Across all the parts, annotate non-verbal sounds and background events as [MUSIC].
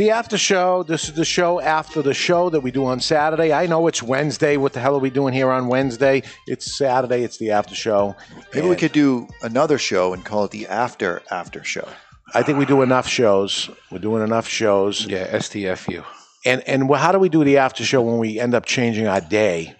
It's the after show. This is the show after the show that we do on Saturday. I know it's Wednesday. What the hell are we doing here on Wednesday? It's Saturday. It's the after show. Maybe we could do another show and call it the After After Show. I think we do enough shows. We're doing enough shows. Yeah, STFU. And and wh- how do we do the after show when we end up changing our day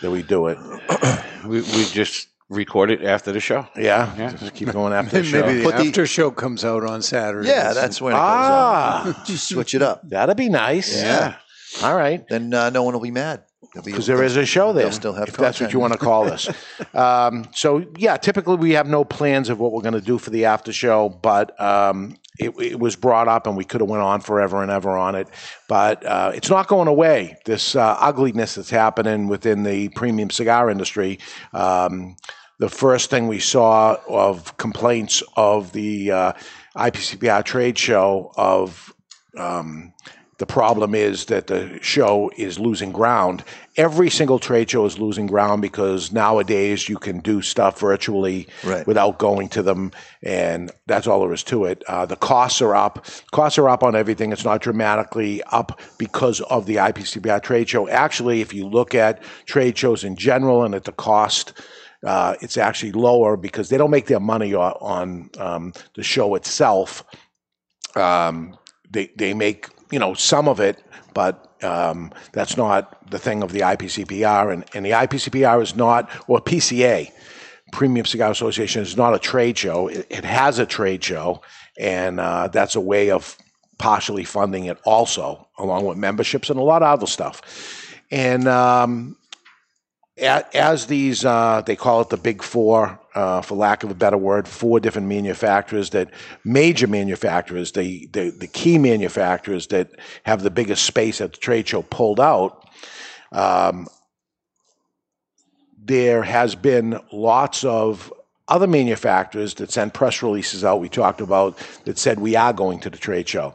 that we do it? [COUGHS] We, we just record it after the show. Yeah, Yeah. just keep going after [LAUGHS] the show. Maybe the Put the- after show comes out on Saturday. Yeah, that's when it goes Ah. [LAUGHS] Just switch it up. That'd be nice. Yeah. All right. Then uh, no one will be mad. because there is a show there. Still have if that's what you want to call this. [LAUGHS] um, so yeah, typically we have no plans of what we're going to do for the after show, but um, it, it was brought up and we could have went on forever and ever on it. But uh, it's not going away. This uh, ugliness that's happening within the premium cigar industry. Um, the first thing we saw of complaints of the uh, IPCPR trade show of um, the problem is that the show is losing ground. Every single trade show is losing ground because nowadays you can do stuff virtually Right. without going to them, and that's all there is to it. Uh, the costs are up. Costs are up on everything. It's not dramatically up because of the IPCPR trade show. Actually, if you look at trade shows in general and at the cost, uh, it's actually lower because they don't make their money on, on um, the show itself um, they they make you know some of it, but um, that's not the thing of the IPCPR, and, and the IPCPR is not or PCA, Premium Cigar Association, is not a trade show. It, it has a trade show, and uh, that's a way of partially funding it also, along with memberships and a lot of other stuff. And um, as these, uh, they call it the big four, uh, for lack of a better word, four different manufacturers that major manufacturers, the, the, the key manufacturers that have the biggest space at the trade show pulled out. Um, there has been lots of other manufacturers that sent press releases out we talked about that said we are going to the trade show.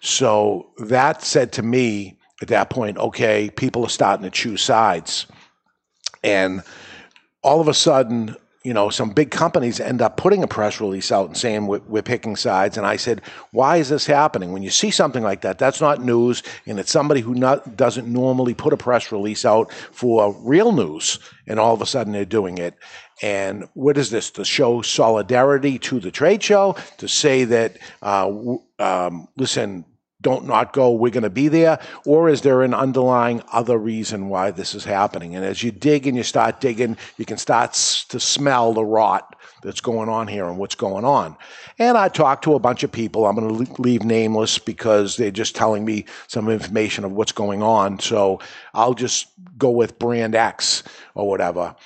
So that said to me at that point, okay, people are starting to choose sides. And all of a sudden, you know, some big companies end up putting a press release out and saying we're, we're picking sides. And I said, why is this happening? When you see something like that, that's not news, and it's somebody who not, doesn't normally put a press release out for real news, and all of a sudden they're doing it. And what is this? To show solidarity to the trade show, to say that, uh, um, listen, don't not go, we're going to be there? Or is there an underlying other reason why this is happening? And as you dig and you start digging, you can start to smell the rot that's going on here and what's going on. And I talked to a bunch of people. I'm going to leave nameless because they're just telling me some information of what's going on. So I'll just go with brand X or whatever.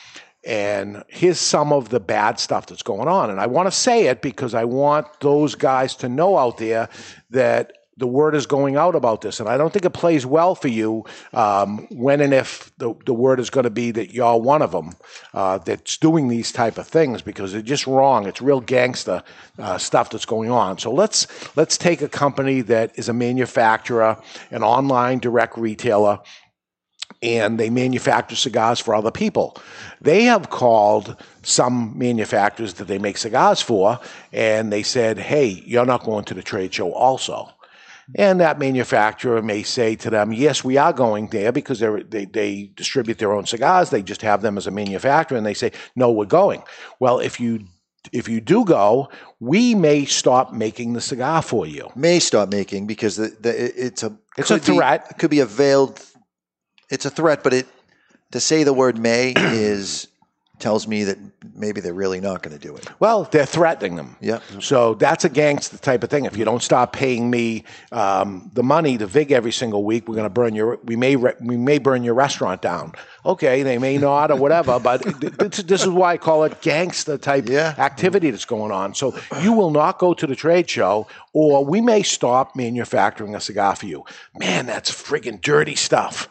And here's some of the bad stuff that's going on. And I want to say it because I want those guys to know out there that the word is going out about this. And I don't think it plays well for you um, when and if the, the word is going to be that you're one of them uh, that's doing these type of things because they're just wrong. It's real gangster uh, stuff that's going on. So let's let's take a company that is a manufacturer, an online direct retailer, and they manufacture cigars for other people. They have called some manufacturers that they make cigars for, and they said, hey, you're not going to the trade show also. And that manufacturer may say to them, yes, we are going there because they're, they, they distribute their own cigars. They just have them as a manufacturer, and they say, no, we're going. Well, if you if you do go, we may stop making the cigar for you. May stop making because the, the it's a It's a be- threat. it could be a veiled. It's a threat, but it to say the word may is tells me that maybe they're really not going to do it. Well, they're threatening them. Yeah. So that's a gangster type of thing. If you don't stop paying me um, the money to vig every single week, we're going to burn your. We may re- we may burn your restaurant down. Okay, they may not or whatever, but [LAUGHS] this, this is why I call it gangster type Yeah. activity that's going on. So you will not go to the trade show, or we may stop manufacturing a cigar for you. Man, that's friggin' dirty stuff.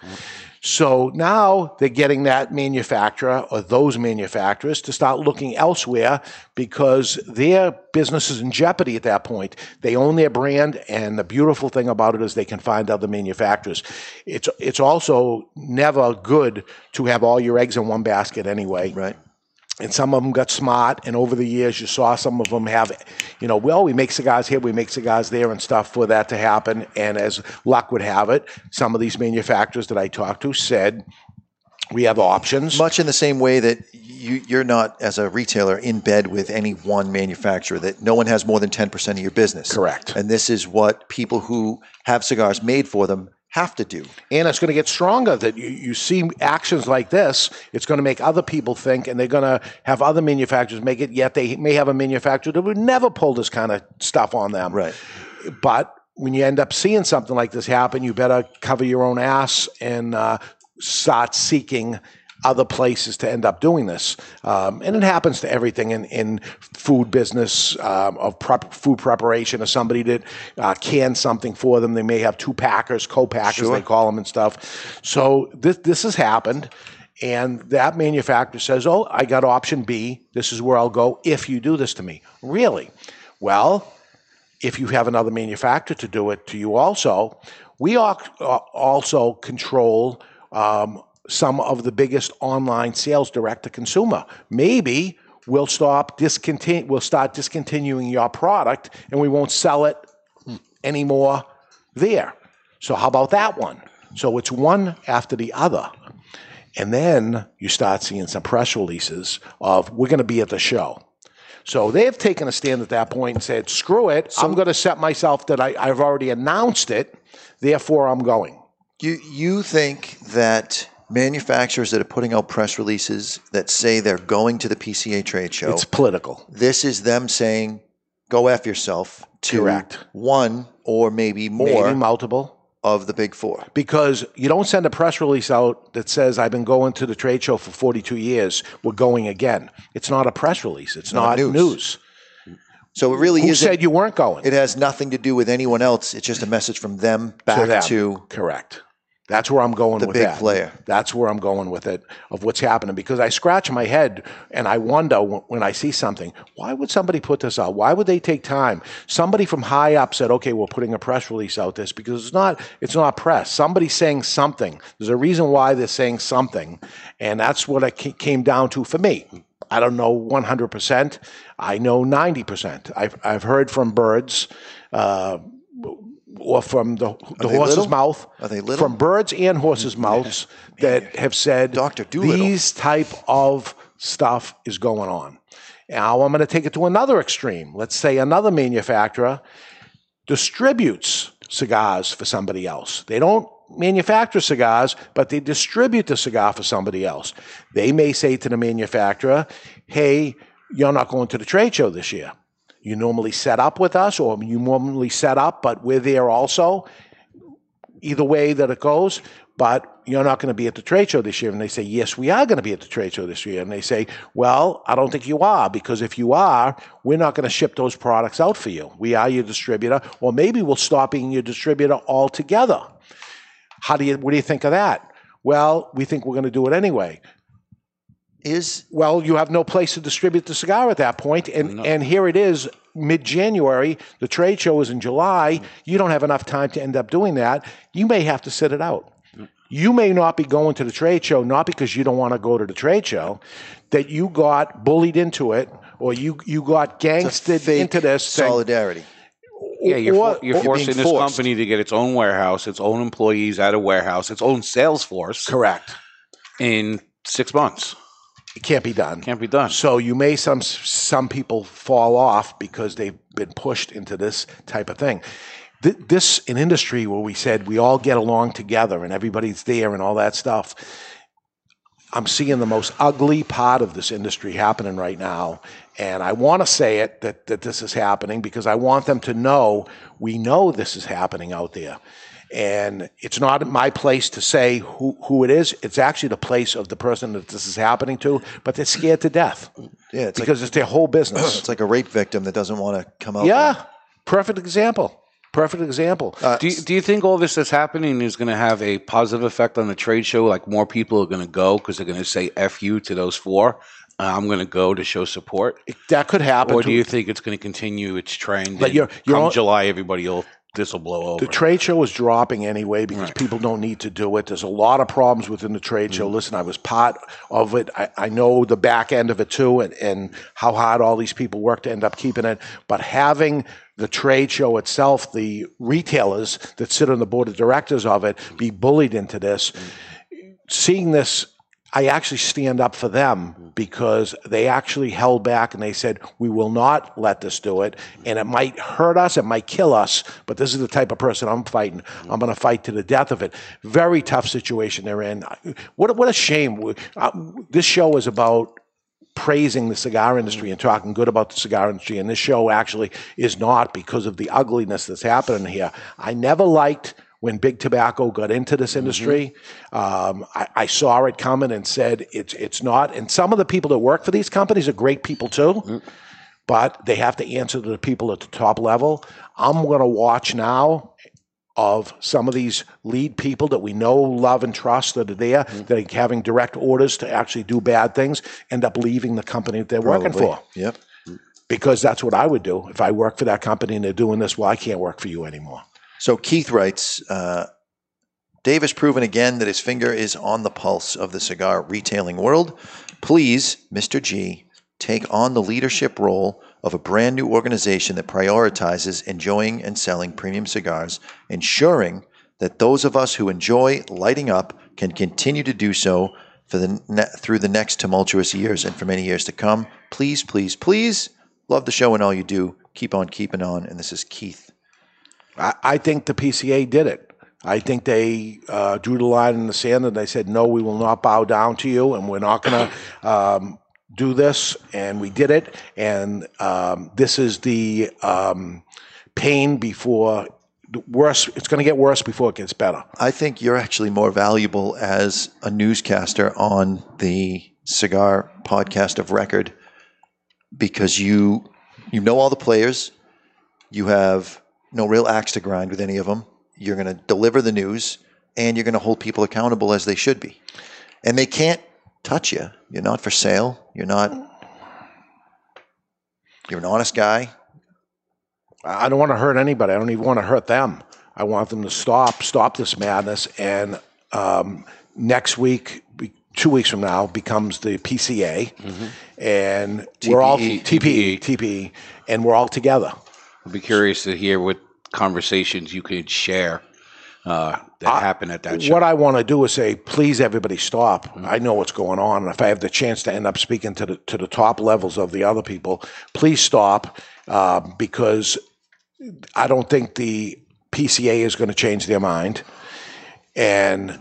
So now they're getting that manufacturer or those manufacturers to start looking elsewhere because their business is in jeopardy at that point. They own their brand, and the beautiful thing about it is they can find other manufacturers. It's it's also never good to have all your eggs in one basket anyway Right. And some of them got smart. And over the years, you saw some of them have, you know, well, we make cigars here, we make cigars there, and stuff for that to happen. And as luck would have it, some of these manufacturers that I talked to said, we have options. Much in the same way that you, you're not, as a retailer, in bed with any one manufacturer, that no one has more than 10% of your business. Correct. And this is what people who have cigars made for them have to do. and it's going to get stronger that you, you see actions like this it's going to make other people think and they're going to have other manufacturers make it yet they may have a manufacturer that would never pull this kind of stuff on them Right. but when you end up seeing something like this happen you better cover your own ass and uh, start seeking other places to end up doing this. Um, and it happens to everything in, in food business um, of prep, food preparation. Or somebody that uh, cans something for them they may have two packers co-packers they call them and stuff. So this, this has happened. And that manufacturer says oh i got option b. This is where i'll go if you do this to me. Really? Well if you have another manufacturer to do it to you also, we uh, also control um, some of the biggest online sales direct to consumer. Maybe we'll stop discontinue, we'll start discontinuing your product and we won't sell it anymore there. So how about that one? So it's one after the other. And then you start seeing some press releases of we're going to be at the show. So they've taken a stand at that point and said, screw it, I'm going to set myself that I, I've already announced it, therefore I'm going. You, you think that manufacturers that are putting out press releases that say they're going to the PCA trade show, It's political. this is them saying, go F yourself to Correct. one or maybe more Maybe multiple. of the big four. Because you don't send a press release out that says, I've been going to the trade show for 42 years, we're going again. It's not a press release, it's Not not, news. news. So it really is. said you weren't going? It has nothing to do with anyone else. It's just a message from them back them. to correct. That's where I'm going The with big that. player. That's where I'm going with it of what's happening because I scratch my head and I wonder when, when I see something, why would somebody put this out? Why would they take time? Somebody from high up said, "Okay, we're putting a press release out this because it's not it's not press. Somebody's saying something. There's a reason why they're saying something, and that's what it came down to for me. I don't know 100%. I know 90%. I've, I've heard from birds uh, or from the, the horse's little? mouth. Are they little? From birds and horses' mouths that have said. Doolittle. these type of stuff is going on. Now I'm going to take it to another extreme. Let's say another manufacturer distributes cigars for somebody else. They don't manufacture cigars, but they distribute the cigar for somebody else. They may say to the manufacturer, hey, you're not going to the trade show this year. You normally set up with us, or you normally set up, but we're there also. Either way that it goes, but you're not going to be at the trade show this year. And they say, yes, we are going to be at the trade show this year. And they say, well, I don't think you are, because if you are, we're not going to ship those products out for you. We are your distributor, or maybe we'll stop being your distributor altogether. How do you, what do you think of that? Well, we think we're going to do it anyway. Is Well, you have no place to distribute the cigar at that point, and and here it is, mid January. The trade show is in July. You don't have enough time to end up doing that. You may have to sit it out. You may not be going to the trade show, not because you don't want to go to the trade show, that you got bullied into it, or you you got gangstered fake into this thing. solidarity. Yeah, you're, Or- for, you're forcing this forced. company to get its own warehouse, its own employees at a warehouse, its own sales force Correct. in six months. It can't be done. Can't be done. So you may some some people fall off because they've been pushed into this type of thing. Th- This an industry where we said we all get along together and everybody's there and all that stuff. I'm seeing the most ugly part of this industry happening right now. And I want to say it that, that this is happening because I want them to know we know this is happening out there. And it's not my place to say who, who it is. It's actually the place of the person that this is happening to, but they're scared to death Yeah, it's because it's their whole business. [CLEARS THROAT] it's like a rape victim that doesn't want to come out. yeah, perfect example. Perfect example. Do you, do you think all this that's happening is going to have a positive effect on the trade show? Like more people are going to go because they're going to say "f you" to those four. Uh, I'm going to go to show support. that could happen. Or to- do you think it's going to continue its trend? But you're- you're come all- July, everybody will this will blow over. The trade show is dropping anyway because people don't need to do it. There's a lot of problems within the trade show. Mm-hmm. Listen, I was part of it. I, I know the back end of it too, and, and how hard all these people work to end up keeping it. But having the trade show itself, the retailers that sit on the board of directors of it, be bullied into this, mm. seeing this, I actually stand up for them because they actually held back and they said, we will not let this do it. And it might hurt us, it might kill us, but this is the type of person I'm fighting. I'm going to fight to the death of it. Very tough situation they're in. What, what a shame. Uh, This show is about praising the cigar industry and talking good about the cigar industry. And this show actually is not because of the ugliness that's happening here. I never liked when big tobacco got into this mm-hmm. industry. Um, I, I saw it coming and said it's it's not. And some of the people that work for these companies are great people too. Mm-hmm. But they have to answer to the people at the top level. I'm going to watch now of some of these lead people that we know, love, and trust that are there, mm-hmm. that are having direct orders to actually do bad things, end up leaving the company that they're working for. Yep. Because that's what I would do if I work for that company and they're doing this. Well, I can't work for you anymore. So Keith writes, uh, Dave has proven again that his finger is on the pulse of the cigar retailing world. Please, Mr. G, take on the leadership role of a brand new organization that prioritizes enjoying and selling premium cigars, ensuring that those of us who enjoy lighting up can continue to do so for the ne- through the next tumultuous years and for many years to come. Please, please, please, love the show and all you do. Keep on keeping on. And this is Keith. I, I think the PCA did it. I think they uh, drew the line in the sand and they said, no, we will not bow down to you and we're not going [COUGHS] to um, do this. And we did it. And um, this is the um, pain before the worse. It's going to get worse before it gets better. I think you're actually more valuable as a newscaster on the cigar podcast of record because you you know all the players. You have no real axe to grind with any of them. You're going to deliver the news and you're going to hold people accountable as they should be. And they can't touch you. You're not for sale. You're not You're an honest guy. I don't want to hurt anybody. I don't even want to hurt them. I want them to stop, stop this madness. And um, next week, two weeks from now, becomes the PCA, and we're all TPE. TPE, TPE, and we're all together. I'd be curious to hear what conversations you could share uh, that happened at that show. What I want to do is say, please, everybody, stop. I know what's going on, and if I have the chance to end up speaking to the to the top levels of the other people, please stop, uh, because I don't think the PCA is going to change their mind, and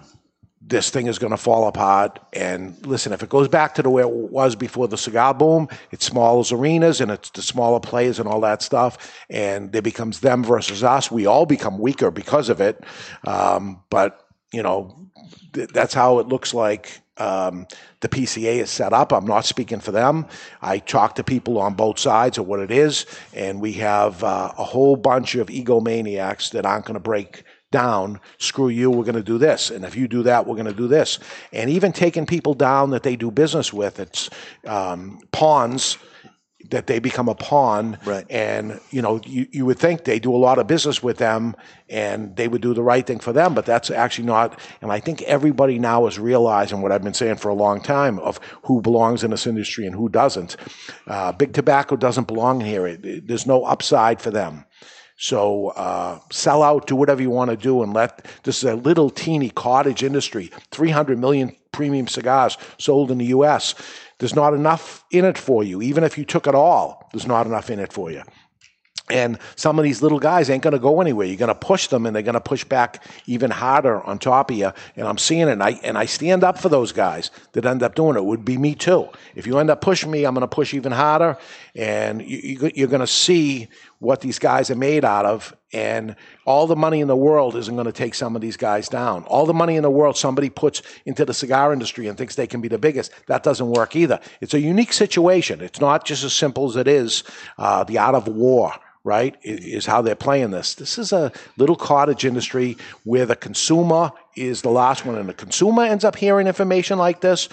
this thing is going to fall apart. And listen, if it goes back to the way it was before the cigar boom, it's smaller arenas and it's the smaller players and all that stuff, and it becomes them versus us. We all become weaker because of it. Um, but you know, th- that's how it looks like. Um, the PCA is set up. I'm not speaking for them. I talk to people on both sides of what it is, and we have uh, a whole bunch of egomaniacs that aren't going to break down, screw you, we're going to do this. And if you do that, we're going to do this. And even taking people down that they do business with, it's um, pawns that they become a pawn. Right. And, you know, you, you would think they do a lot of business with them and they would do the right thing for them, but that's actually not. And I think everybody now is realizing what I've been saying for a long time of who belongs in this industry and who doesn't. Uh, big tobacco doesn't belong here. It, it- there's no upside for them. So uh, sell out, do whatever you want to do, and let this is a little teeny cottage industry. 300 million premium cigars sold in the U.S. there's not enough in it for you. Even if you took it all, there's not enough in it for you. And some of these little guys ain't going to go anywhere. You're going to push them, and they're going to push back even harder on top of you. And I'm seeing it, and I, and I stand up for those guys that end up doing it. it would be me too. If you end up pushing me, I'm going to push even harder, and you, you're going to see what these guys are made out of. And all the money in the world isn't going to take some of these guys down. All the money in the world somebody puts into the cigar industry and thinks they can be the biggest, that doesn't work either. It's a unique situation. It's not just as simple as it is uh, the art of war right, is how they're playing this. This is a little cottage industry where the consumer is the last one, and the consumer ends up hearing information like this.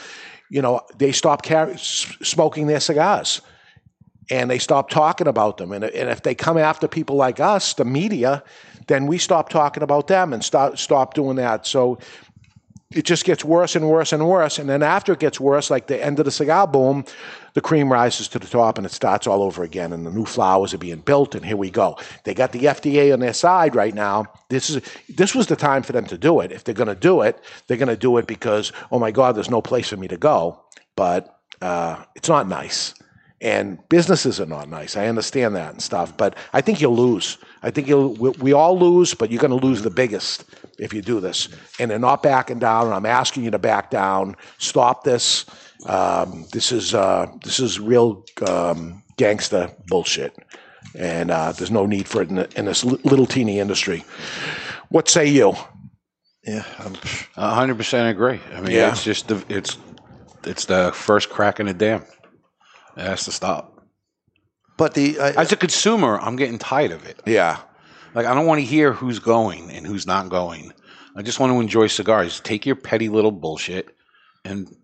You know, they stop car- smoking their cigars and they stop talking about them. And, and if they come after people like us, the media, then we stop talking about them and stop, stop doing that. So it just gets worse and worse and worse. And then after it gets worse, like the end of the cigar boom, the cream rises to the top and it starts all over again. And the new flowers are being built, and here we go. They got the FDA on their side right now. This is this was the time for them to do it. If they're going to do it, they're going to do it because oh my God, there's no place for me to go. But uh, it's not nice and businesses are not nice. I understand that and stuff, but I think you'll lose. I think you'll. We all lose, but you're going to lose the biggest if you do this. And they're not backing down. And I'm asking you to back down. Stop this. Um, this is uh, this is real um, gangster bullshit, and uh, there's no need for it in, the, in this little teeny industry. What say you? Yeah, I'm hundred percent agree. I mean, yeah. it's just the, it's it's the first crack in the dam. It has to stop. But the uh, as a consumer, I'm getting tired of it. Yeah, like I don't want to hear who's going and who's not going. I just want to enjoy cigars. Take your petty little bullshit and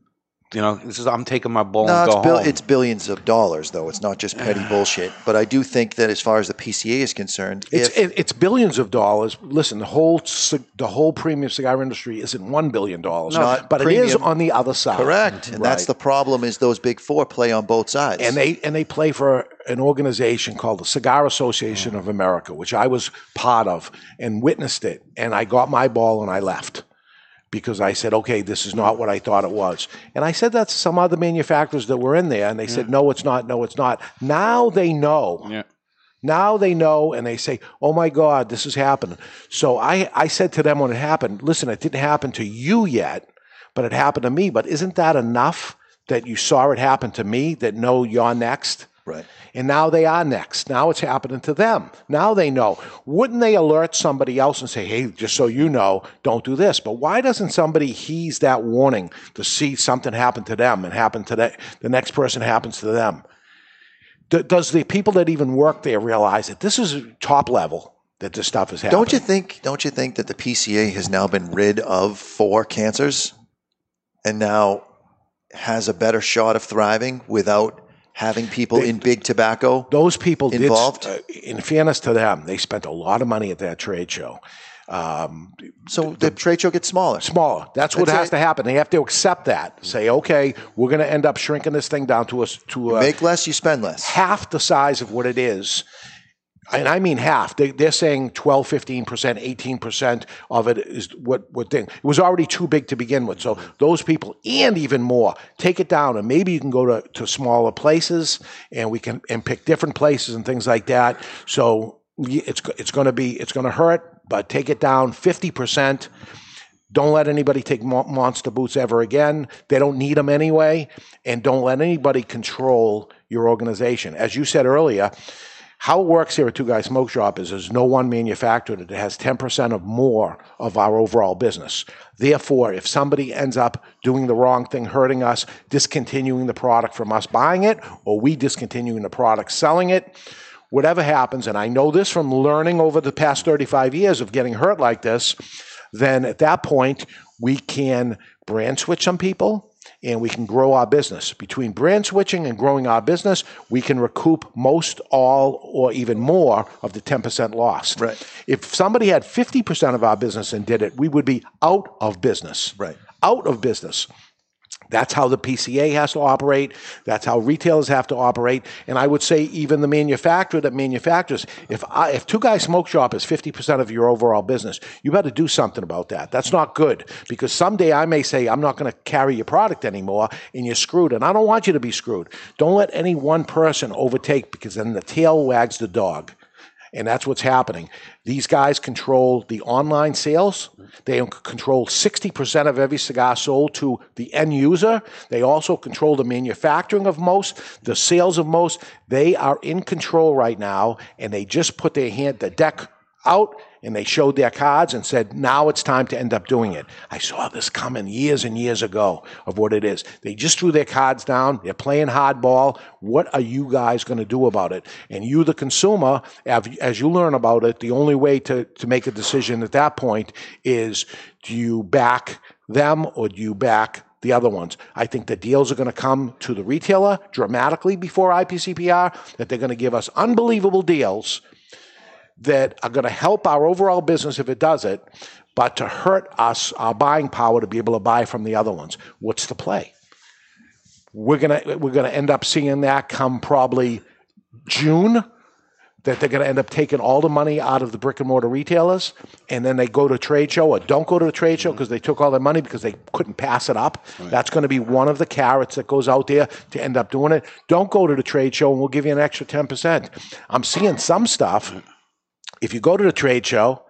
you know, this is I'm taking my ball no, and go it's, bill- home. it's billions of dollars, though. It's not just petty [SIGHS] bullshit. But I do think that as far as the PCA is concerned, it's if, it's billions of dollars. Listen, the whole the whole premium cigar industry isn't one billion dollars, but premium. it is on the other side. Correct, and right. that's the problem. Is those big four play on both sides, and they and they play for an organization called the Cigar Association of America, which I was part of and witnessed it, and I got my ball and I left because I said, okay, this is not what I thought it was. And I said that to some other manufacturers that were in there, and they yeah. said, no, it's not, no, it's not. Now they know. Yeah. Now they know, and they say, oh my God, this is happening. So I, I said to them when it happened, listen, it didn't happen to you yet, but it happened to me. But isn't that enough that you saw it happen to me that no, you're next? Right. And now they are next. Now it's happening to them. Now they know. Wouldn't they alert somebody else and say, hey, just so you know, don't do this? But why doesn't somebody heed that warning to see something happen to them and happen to the, the next person happens to them? does the people that even work there realize that this is top level? That this stuff is happening. Don't you think? Don't you think that the PCA has now been rid of four cancers, and now has a better shot of thriving without having people they, in big tobacco those people involved? did, uh, in fairness to them they spent a lot of money at that trade show. Um, so the, the, trade show gets smaller. Smaller. That's what has to happen. They have to accept that. Say okay we're going to end up shrinking this thing down to us to a, make less you spend less. half the size of what it is and I mean half. They, are saying 12, 15%, 18% of it is what, what thing. It was already too big to begin with. So those people, and even more, take it down. And maybe you can go to, to smaller places and we can and pick different places and things like that. So it's, it's going to be, it's going to hurt, but take it down 50%. Don't let anybody take monster boots ever again. They don't need them anyway. And don't let anybody control your organization. As you said earlier, how it works here at Two Guys Smoke Shop is there's no one manufacturer that has 10% of more of our overall business. Therefore, if somebody ends up doing the wrong thing, hurting us, discontinuing the product from us buying it, or we discontinuing the product selling it, whatever happens, and I know this from learning over the past 35 years of getting hurt like this, then at that point, we can brand switch some people and we can grow our business. Between brand switching and growing our business, we can recoup most, all, or even more of the 10% lost. Right. If somebody had 50% of our business and did it, we would be out of business. Right. Out of business. That's how the PCA has to operate. That's how retailers have to operate. And I would say even the manufacturer that manufactures, if I, if Two Guys Smoke Shop is 50% of your overall business, you better do something about that. That's not good because someday I may say, I'm not going to carry your product anymore and you're screwed. And I don't want you to be screwed. Don't let any one person overtake because then the tail wags the dog and that's what's happening. These guys control the online sales. They control 60% of every cigar sold to the end user. They also control the manufacturing of most, the sales of most. They are in control right now, and they just put their hand, the deck out and they showed their cards and said, now it's time to end up doing it. I saw this coming years and years ago of what it is. They just threw their cards down. They're playing hardball. What are you guys going to do about it? And you, the consumer, as you learn about it, the only way to, to make a decision at that point is do you back them or do you back the other ones. I think the deals are going to come to the retailer dramatically before IPCPR, that they're going to give us unbelievable deals that are going to help our overall business if it does it, but to hurt us, our buying power to be able to buy from the other ones. What's the play? We're gonna we're gonna end up seeing that come probably June. That they're going to end up taking all the money out of the brick and mortar retailers, and then they go to a trade show or don't go to a trade show mm-hmm. because they took all their money because they couldn't pass it up. Right. That's going to be one of the carrots that goes out there to end up doing it. Don't go to the trade show, and we'll give you an extra ten percent. I'm seeing some stuff if you go to the trade show,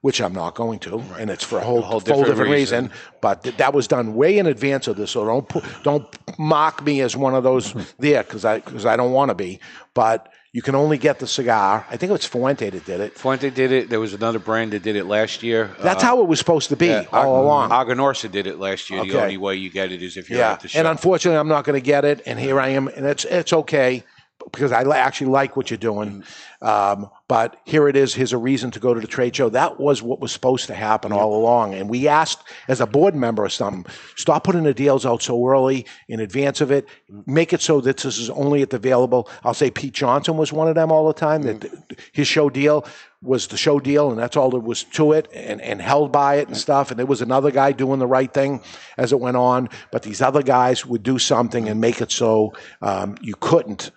which I'm not going to, right. and it's for a whole, a whole, different, different reason. reason. But th- that was done way in advance of this, so don't pu- don't mock me as one of those [LAUGHS] there because I because I don't want to be. But you can only get the cigar. I think it was Fuente that did it. Fuente did it. There was another brand that did it last year. That's uh, how it was supposed to be yeah, all along. Aganorsa did it last year. Okay. The only way you get it is if you're yeah. at the show. And unfortunately, I'm not going to get it. And here I am, and it's it's okay because I actually like what you're doing. Um, but here it is. Here's a reason to go to the trade show. That was what was supposed to happen all along. And we asked, as a board member or something, stop putting the deals out so early in advance of it. Make it so that this is only at the available. I'll say Pete Johnson was one of them all the time. That his show deal was the show deal, and that's all there was to it, and, and held by it and stuff. And there was another guy doing the right thing as it went on, but these other guys would do something and make it so um, you couldn't.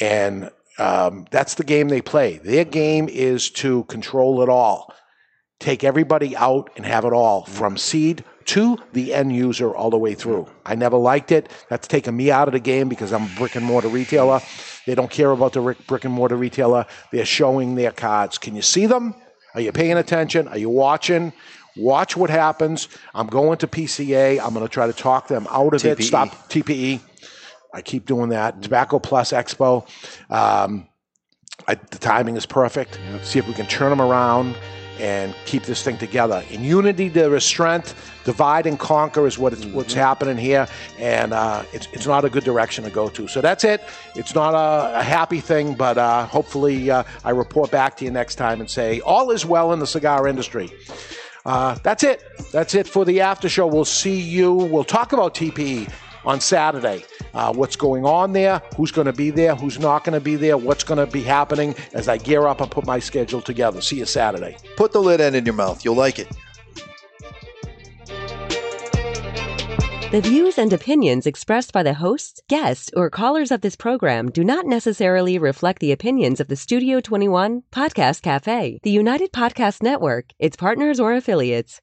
And um, that's the game they play. Their game is to control it all, take everybody out and have it all from seed to the end user all the way through. I never liked it. That's taken me out of the game because I'm a brick and mortar retailer. They don't care about the brick and mortar retailer. They're showing their cards. Can you see them? Are you paying attention? Are you watching? Watch what happens. I'm going to PCA. I'm going to try to talk them out of TPE. it. Stop TPE. I keep doing that. Tobacco Plus Expo. Um, I, the timing is perfect. See if we can turn them around and keep this thing together. In unity, there is strength. Divide and conquer is what is, what's mm-hmm. happening here, and uh, it's, it's not a good direction to go to. So that's it. It's not a, a happy thing, but uh, hopefully uh, I report back to you next time and say all is well in the cigar industry. Uh, that's it. That's it for the after show. We'll see you. We'll talk about TPE on Saturday. Uh, what's going on there, who's going to be there, who's not going to be there, what's going to be happening as I gear up and put my schedule together. See you Saturday. Put the lid end in your mouth. You'll like it. The views and opinions expressed by the hosts, guests, or callers of this program do not necessarily reflect the opinions of the Studio 21 Podcast Cafe, the United Podcast Network, its partners, or affiliates.